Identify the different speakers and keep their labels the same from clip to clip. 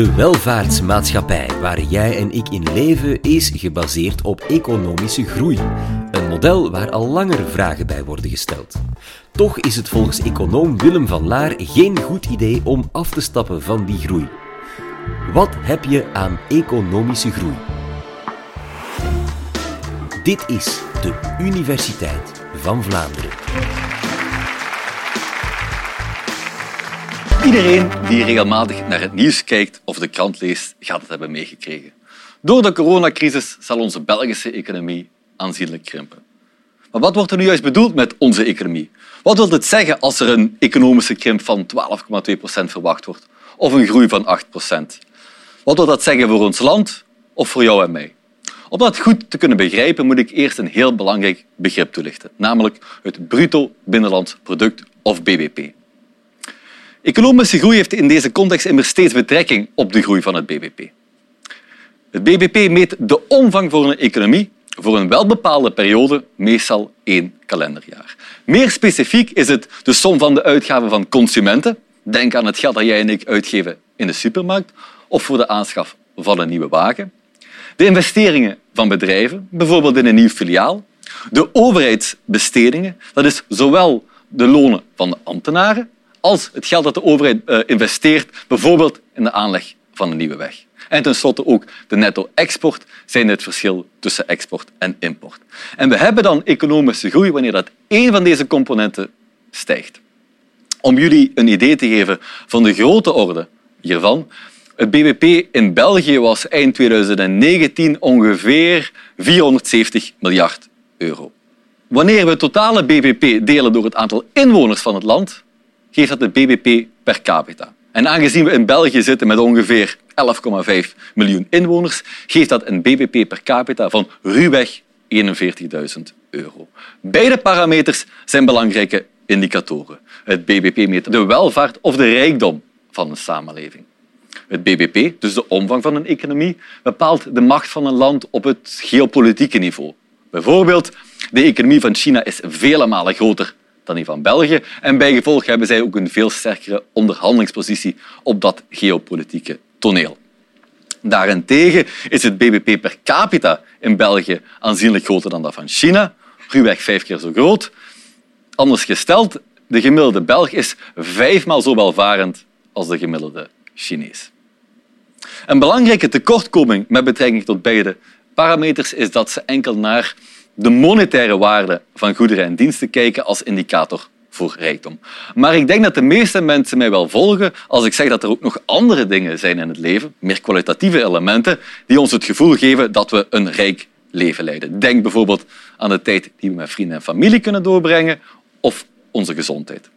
Speaker 1: De welvaartsmaatschappij waar jij en ik in leven is gebaseerd op economische groei. Een model waar al langer vragen bij worden gesteld. Toch is het volgens econoom Willem van Laar geen goed idee om af te stappen van die groei. Wat heb je aan economische groei? Dit is de Universiteit van Vlaanderen.
Speaker 2: Iedereen die regelmatig naar het nieuws kijkt of de krant leest, gaat het hebben meegekregen. Door de coronacrisis zal onze Belgische economie aanzienlijk krimpen. Maar wat wordt er nu juist bedoeld met onze economie? Wat wil het zeggen als er een economische krimp van 12,2 procent verwacht wordt of een groei van 8 procent? Wat wil dat zeggen voor ons land of voor jou en mij? Om dat goed te kunnen begrijpen moet ik eerst een heel belangrijk begrip toelichten, namelijk het bruto binnenlands product of BBP. Economische groei heeft in deze context immers steeds betrekking op de groei van het BBP. Het BBP meet de omvang voor een economie voor een welbepaalde periode, meestal één kalenderjaar. Meer specifiek is het de som van de uitgaven van consumenten. Denk aan het geld dat jij en ik uitgeven in de supermarkt of voor de aanschaf van een nieuwe wagen. De investeringen van bedrijven, bijvoorbeeld in een nieuw filiaal. De overheidsbestedingen, dat is zowel de lonen van de ambtenaren als het geld dat de overheid eh, investeert, bijvoorbeeld in de aanleg van een nieuwe weg. En tenslotte ook de netto-export zijn het verschil tussen export en import. En we hebben dan economische groei wanneer dat één van deze componenten stijgt. Om jullie een idee te geven van de grote orde hiervan. Het bbp in België was eind 2019 ongeveer 470 miljard euro. Wanneer we het totale bbp delen door het aantal inwoners van het land, geeft dat het bbp per capita. En aangezien we in België zitten met ongeveer 11,5 miljoen inwoners, geeft dat een bbp per capita van ruwweg 41.000 euro. Beide parameters zijn belangrijke indicatoren. Het bbp meet de welvaart of de rijkdom van een samenleving. Het bbp, dus de omvang van een economie, bepaalt de macht van een land op het geopolitieke niveau. Bijvoorbeeld, de economie van China is vele malen groter dan die van België. En bijgevolg hebben zij ook een veel sterkere onderhandelingspositie op dat geopolitieke toneel. Daarentegen is het bbp per capita in België aanzienlijk groter dan dat van China, ruwweg vijf keer zo groot. Anders gesteld, de gemiddelde Belg is vijfmaal zo welvarend als de gemiddelde Chinees. Een belangrijke tekortkoming met betrekking tot beide parameters is dat ze enkel naar de monetaire waarde van goederen en diensten kijken als indicator voor rijkdom. Maar ik denk dat de meeste mensen mij wel volgen als ik zeg dat er ook nog andere dingen zijn in het leven, meer kwalitatieve elementen, die ons het gevoel geven dat we een rijk leven leiden. Denk bijvoorbeeld aan de tijd die we met vrienden en familie kunnen doorbrengen of onze gezondheid.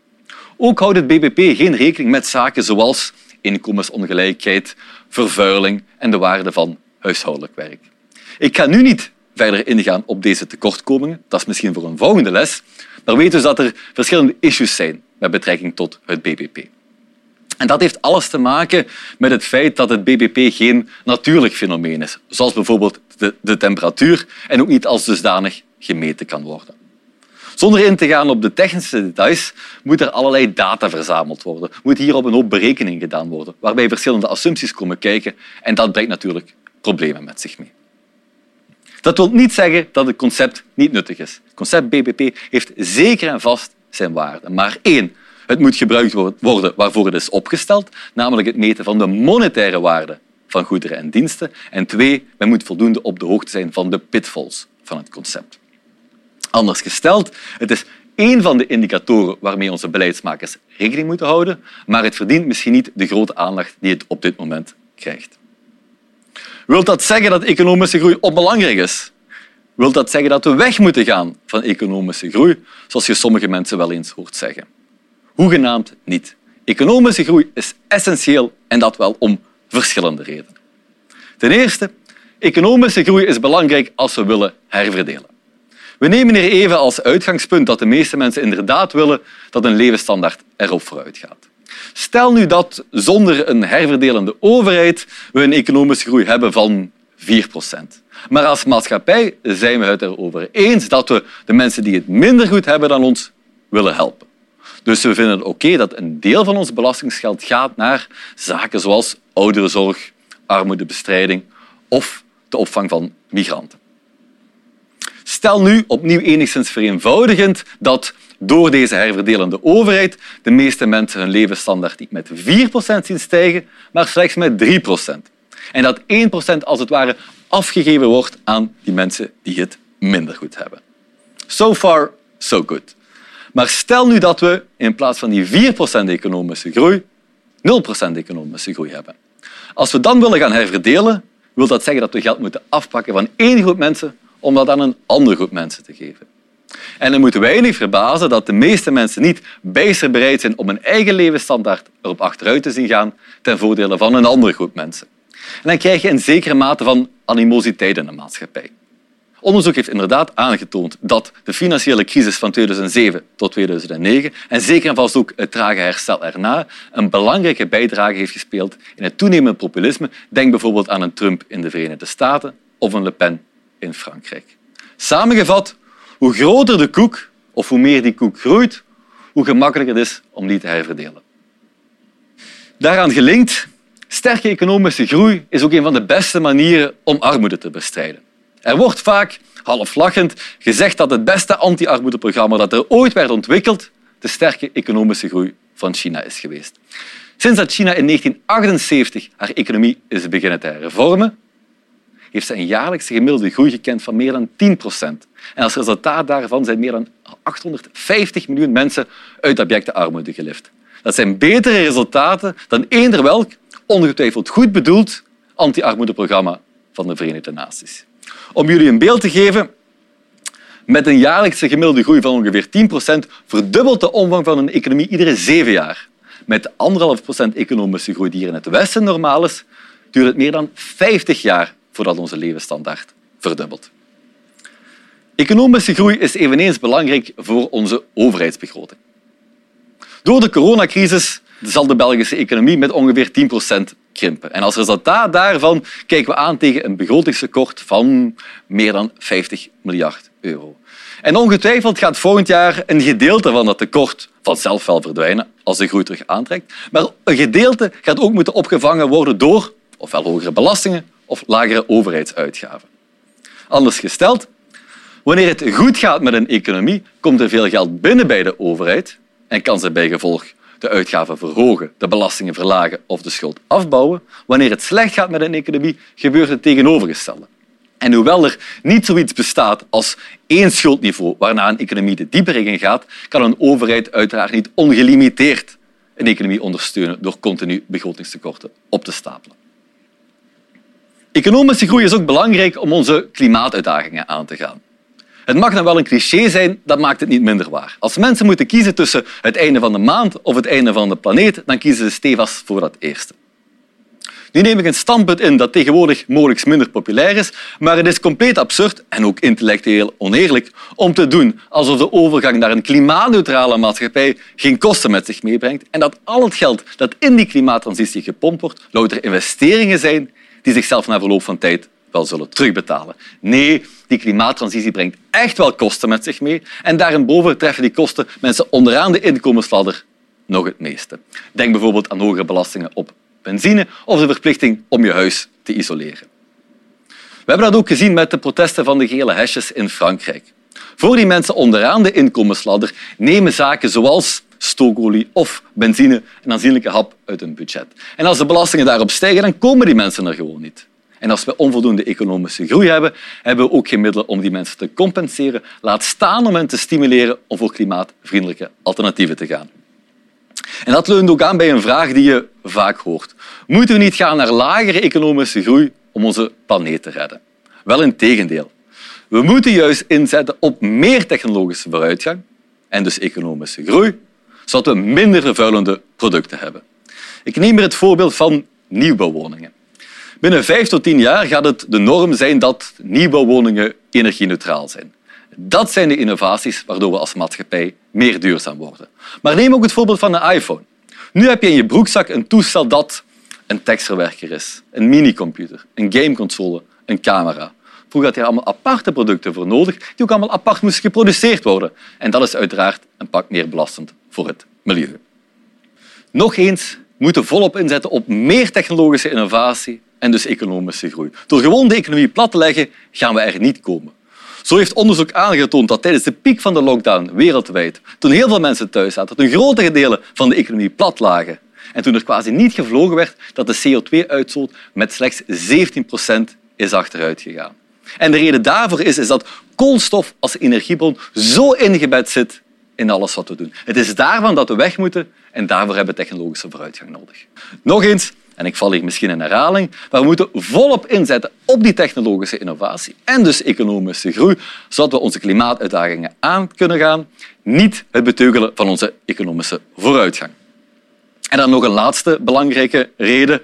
Speaker 2: Ook houdt het BBP geen rekening met zaken zoals inkomensongelijkheid, vervuiling en de waarde van huishoudelijk werk. Ik ga nu niet verder ingaan op deze tekortkomingen. Dat is misschien voor een volgende les. Maar weet dus dat er verschillende issues zijn met betrekking tot het BBP. En dat heeft alles te maken met het feit dat het BBP geen natuurlijk fenomeen is, zoals bijvoorbeeld de, de temperatuur, en ook niet als dusdanig gemeten kan worden. Zonder in te gaan op de technische details moet er allerlei data verzameld worden. Moet hierop een hoop berekening gedaan worden, waarbij verschillende assumpties komen kijken. En dat brengt natuurlijk problemen met zich mee. Dat wil niet zeggen dat het concept niet nuttig is. Het concept BBP heeft zeker en vast zijn waarde. Maar één, het moet gebruikt worden waarvoor het is opgesteld, namelijk het meten van de monetaire waarde van goederen en diensten. En twee, men moet voldoende op de hoogte zijn van de pitfalls van het concept. Anders gesteld, het is één van de indicatoren waarmee onze beleidsmakers rekening moeten houden, maar het verdient misschien niet de grote aandacht die het op dit moment krijgt. Wil dat zeggen dat economische groei onbelangrijk is? Wil dat zeggen dat we weg moeten gaan van economische groei, zoals je sommige mensen wel eens hoort zeggen? Hoegenaamd niet. Economische groei is essentieel en dat wel om verschillende redenen. Ten eerste, economische groei is belangrijk als we willen herverdelen. We nemen hier even als uitgangspunt dat de meeste mensen inderdaad willen dat een levensstandaard erop vooruit gaat. Stel nu dat zonder een herverdelende overheid we een economische groei hebben van 4 procent. Maar als maatschappij zijn we het erover eens dat we de mensen die het minder goed hebben dan ons willen helpen. Dus we vinden het oké dat een deel van ons belastingsgeld gaat naar zaken zoals ouderenzorg, armoedebestrijding of de opvang van migranten. Stel nu, opnieuw enigszins vereenvoudigend, dat door deze herverdelende overheid de meeste mensen hun levensstandaard niet met 4% zien stijgen, maar slechts met 3%. En dat 1% als het ware afgegeven wordt aan die mensen die het minder goed hebben. So far, so good. Maar stel nu dat we in plaats van die 4% economische groei 0% economische groei hebben. Als we dan willen gaan herverdelen, wil dat zeggen dat we geld moeten afpakken van één groep mensen om dat aan een andere groep mensen te geven. En dan moeten wij niet verbazen dat de meeste mensen niet bijster bereid zijn om een eigen levensstandaard erop achteruit te zien gaan ten voordele van een andere groep mensen. En dan krijg je een zekere mate van animositeit in de maatschappij. Onderzoek heeft inderdaad aangetoond dat de financiële crisis van 2007 tot 2009 en zeker en vast ook het trage herstel erna een belangrijke bijdrage heeft gespeeld in het toenemende populisme. Denk bijvoorbeeld aan een Trump in de Verenigde Staten of een Le Pen in Frankrijk. Samengevat, hoe groter de koek of hoe meer die koek groeit, hoe gemakkelijker het is om die te herverdelen. Daaraan gelinkt, sterke economische groei is ook een van de beste manieren om armoede te bestrijden. Er wordt vaak, half lachend, gezegd dat het beste anti-armoedeprogramma dat er ooit werd ontwikkeld de sterke economische groei van China is geweest. Sinds dat China in 1978 haar economie is beginnen te hervormen, heeft ze een jaarlijkse gemiddelde groei gekend van meer dan 10 procent. En als resultaat daarvan zijn meer dan 850 miljoen mensen uit abjecte armoede gelift. Dat zijn betere resultaten dan eender welk, ongetwijfeld goed bedoeld, anti-armoedeprogramma van de Verenigde Naties. Om jullie een beeld te geven, met een jaarlijkse gemiddelde groei van ongeveer 10 procent verdubbelt de omvang van een economie iedere zeven jaar. Met de 1,5 procent economische groei die hier in het Westen normaal is, duurt het meer dan 50 jaar voordat onze levensstandaard verdubbelt. Economische groei is eveneens belangrijk voor onze overheidsbegroting. Door de coronacrisis zal de Belgische economie met ongeveer 10 procent krimpen. En als resultaat daarvan kijken we aan tegen een begrotingstekort van meer dan 50 miljard euro. En ongetwijfeld gaat volgend jaar een gedeelte van dat tekort vanzelf wel verdwijnen als de groei terug aantrekt. Maar een gedeelte gaat ook moeten opgevangen worden door ofwel hogere belastingen of lagere overheidsuitgaven. Anders gesteld, wanneer het goed gaat met een economie, komt er veel geld binnen bij de overheid en kan ze bij gevolg de uitgaven verhogen, de belastingen verlagen of de schuld afbouwen. Wanneer het slecht gaat met een economie, gebeurt het tegenovergestelde. En hoewel er niet zoiets bestaat als één schuldniveau waarna een economie de dieper in gaat, kan een overheid uiteraard niet ongelimiteerd een economie ondersteunen door continu begrotingstekorten op te stapelen. Economische groei is ook belangrijk om onze klimaatuitdagingen aan te gaan. Het mag dan wel een cliché zijn, dat maakt het niet minder waar. Als mensen moeten kiezen tussen het einde van de maand of het einde van de planeet, dan kiezen ze stevast voor dat eerste. Nu neem ik een standpunt in dat tegenwoordig mogelijk minder populair is, maar het is compleet absurd en ook intellectueel oneerlijk om te doen alsof de overgang naar een klimaatneutrale maatschappij geen kosten met zich meebrengt en dat al het geld dat in die klimaattransitie gepompt wordt, louter investeringen zijn die zichzelf na verloop van tijd wel zullen terugbetalen. Nee, die klimaattransitie brengt echt wel kosten met zich mee en daarboven treffen die kosten mensen onderaan de inkomensladder nog het meeste. Denk bijvoorbeeld aan hogere belastingen op benzine of de verplichting om je huis te isoleren. We hebben dat ook gezien met de protesten van de gele hesjes in Frankrijk. Voor die mensen onderaan de inkomensladder nemen zaken zoals stookolie of benzine een aanzienlijke hap uit hun budget. En als de belastingen daarop stijgen, dan komen die mensen er gewoon niet. En als we onvoldoende economische groei hebben, hebben we ook geen middelen om die mensen te compenseren. Laat staan om hen te stimuleren om voor klimaatvriendelijke alternatieven te gaan. En dat leunt ook aan bij een vraag die je vaak hoort. Moeten we niet gaan naar lagere economische groei om onze planeet te redden? Wel in tegendeel. We moeten juist inzetten op meer technologische vooruitgang en dus economische groei, zodat we minder vervuilende producten hebben. Ik neem hier het voorbeeld van nieuwbouwwoningen. Binnen vijf tot tien jaar gaat het de norm zijn dat nieuwbouwwoningen energie-neutraal zijn. Dat zijn de innovaties waardoor we als maatschappij meer duurzaam worden. Maar neem ook het voorbeeld van een iPhone. Nu heb je in je broekzak een toestel dat een tekstverwerker is, een minicomputer, een gameconsole, een camera. Vroeger had je allemaal aparte producten voor nodig, die ook allemaal apart moesten geproduceerd worden. En dat is uiteraard een pak meer belastend voor het milieu. Nog eens moeten volop inzetten op meer technologische innovatie en dus economische groei. Door gewoon de economie plat te leggen, gaan we er niet komen. Zo heeft onderzoek aangetoond dat tijdens de piek van de lockdown wereldwijd, toen heel veel mensen thuis zaten, toen grotere delen van de economie plat lagen en toen er quasi niet gevlogen werd, dat de CO2-uitstoot met slechts 17 procent is achteruit gegaan. En de reden daarvoor is, is dat koolstof als energiebron zo ingebed zit in alles wat we doen. Het is daarvan dat we weg moeten en daarvoor hebben we technologische vooruitgang nodig. Nog eens, en ik val hier misschien in herhaling, maar we moeten volop inzetten op die technologische innovatie en dus economische groei, zodat we onze klimaatuitdagingen aan kunnen gaan, niet het beteugelen van onze economische vooruitgang. En dan nog een laatste belangrijke reden.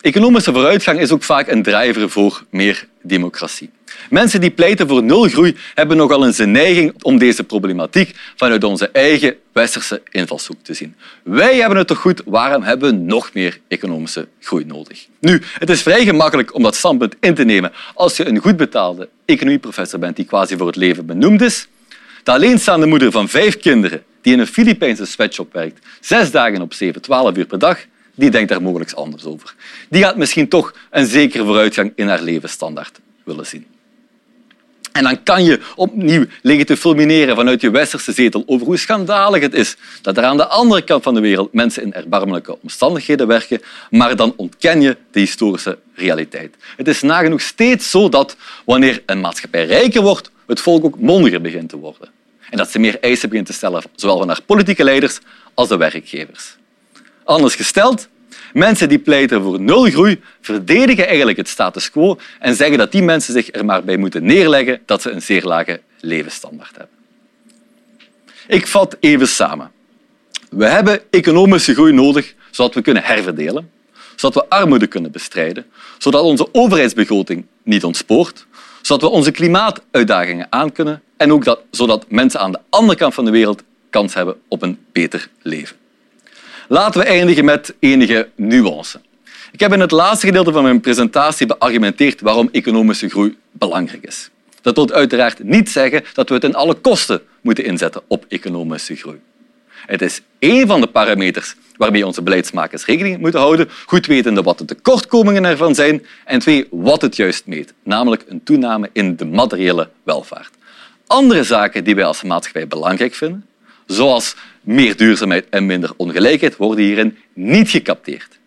Speaker 2: Economische vooruitgang is ook vaak een drijver voor meer democratie. Mensen die pleiten voor nul groei hebben nogal eens een neiging om deze problematiek vanuit onze eigen westerse invalshoek te zien. Wij hebben het toch goed, waarom hebben we nog meer economische groei nodig? Nu, het is vrij gemakkelijk om dat standpunt in te nemen als je een goed betaalde economieprofessor bent die quasi voor het leven benoemd is. De alleenstaande moeder van vijf kinderen die in een Filipijnse sweatshop werkt, zes dagen op zeven, twaalf uur per dag, die denkt daar mogelijk anders over. Die gaat misschien toch een zekere vooruitgang in haar levensstandaard willen zien. En dan kan je opnieuw liggen te fulmineren vanuit je westerse zetel over hoe schandalig het is dat er aan de andere kant van de wereld mensen in erbarmelijke omstandigheden werken, maar dan ontken je de historische realiteit. Het is nagenoeg steeds zo dat wanneer een maatschappij rijker wordt, het volk ook mondiger begint te worden. En dat ze meer eisen begint te stellen, zowel van haar politieke leiders als de werkgevers. Anders gesteld, mensen die pleiten voor nul groei verdedigen eigenlijk het status quo en zeggen dat die mensen zich er maar bij moeten neerleggen dat ze een zeer lage levensstandaard hebben. Ik vat even samen. We hebben economische groei nodig zodat we kunnen herverdelen, zodat we armoede kunnen bestrijden, zodat onze overheidsbegroting niet ontspoort, zodat we onze klimaatuitdagingen aankunnen en ook dat, zodat mensen aan de andere kant van de wereld kans hebben op een beter leven. Laten we eindigen met enige nuance. Ik heb in het laatste gedeelte van mijn presentatie beargumenteerd waarom economische groei belangrijk is. Dat wil uiteraard niet zeggen dat we het in alle kosten moeten inzetten op economische groei. Het is één van de parameters waarmee onze beleidsmakers rekening moeten houden, goed wetende wat de tekortkomingen ervan zijn en twee, wat het juist meet, namelijk een toename in de materiële welvaart. Andere zaken die wij als maatschappij belangrijk vinden, zoals meer duurzaamheid en minder ongelijkheid, worden hierin niet gecapteerd.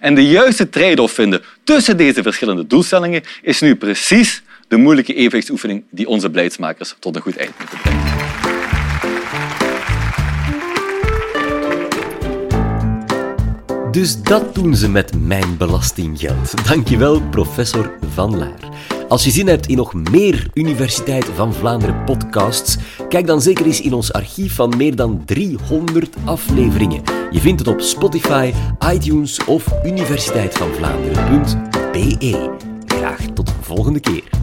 Speaker 2: En de juiste trade-off vinden tussen deze verschillende doelstellingen is nu precies de moeilijke evenwichtsoefening die onze beleidsmakers tot een goed eind moeten brengen.
Speaker 1: Dus dat doen ze met mijn belastinggeld. Dankjewel, professor Van Laar. Als je zin hebt in nog meer Universiteit van Vlaanderen podcasts, kijk dan zeker eens in ons archief van meer dan 300 afleveringen. Je vindt het op Spotify, iTunes of universiteitvandvlaanderen.be. Graag tot de volgende keer.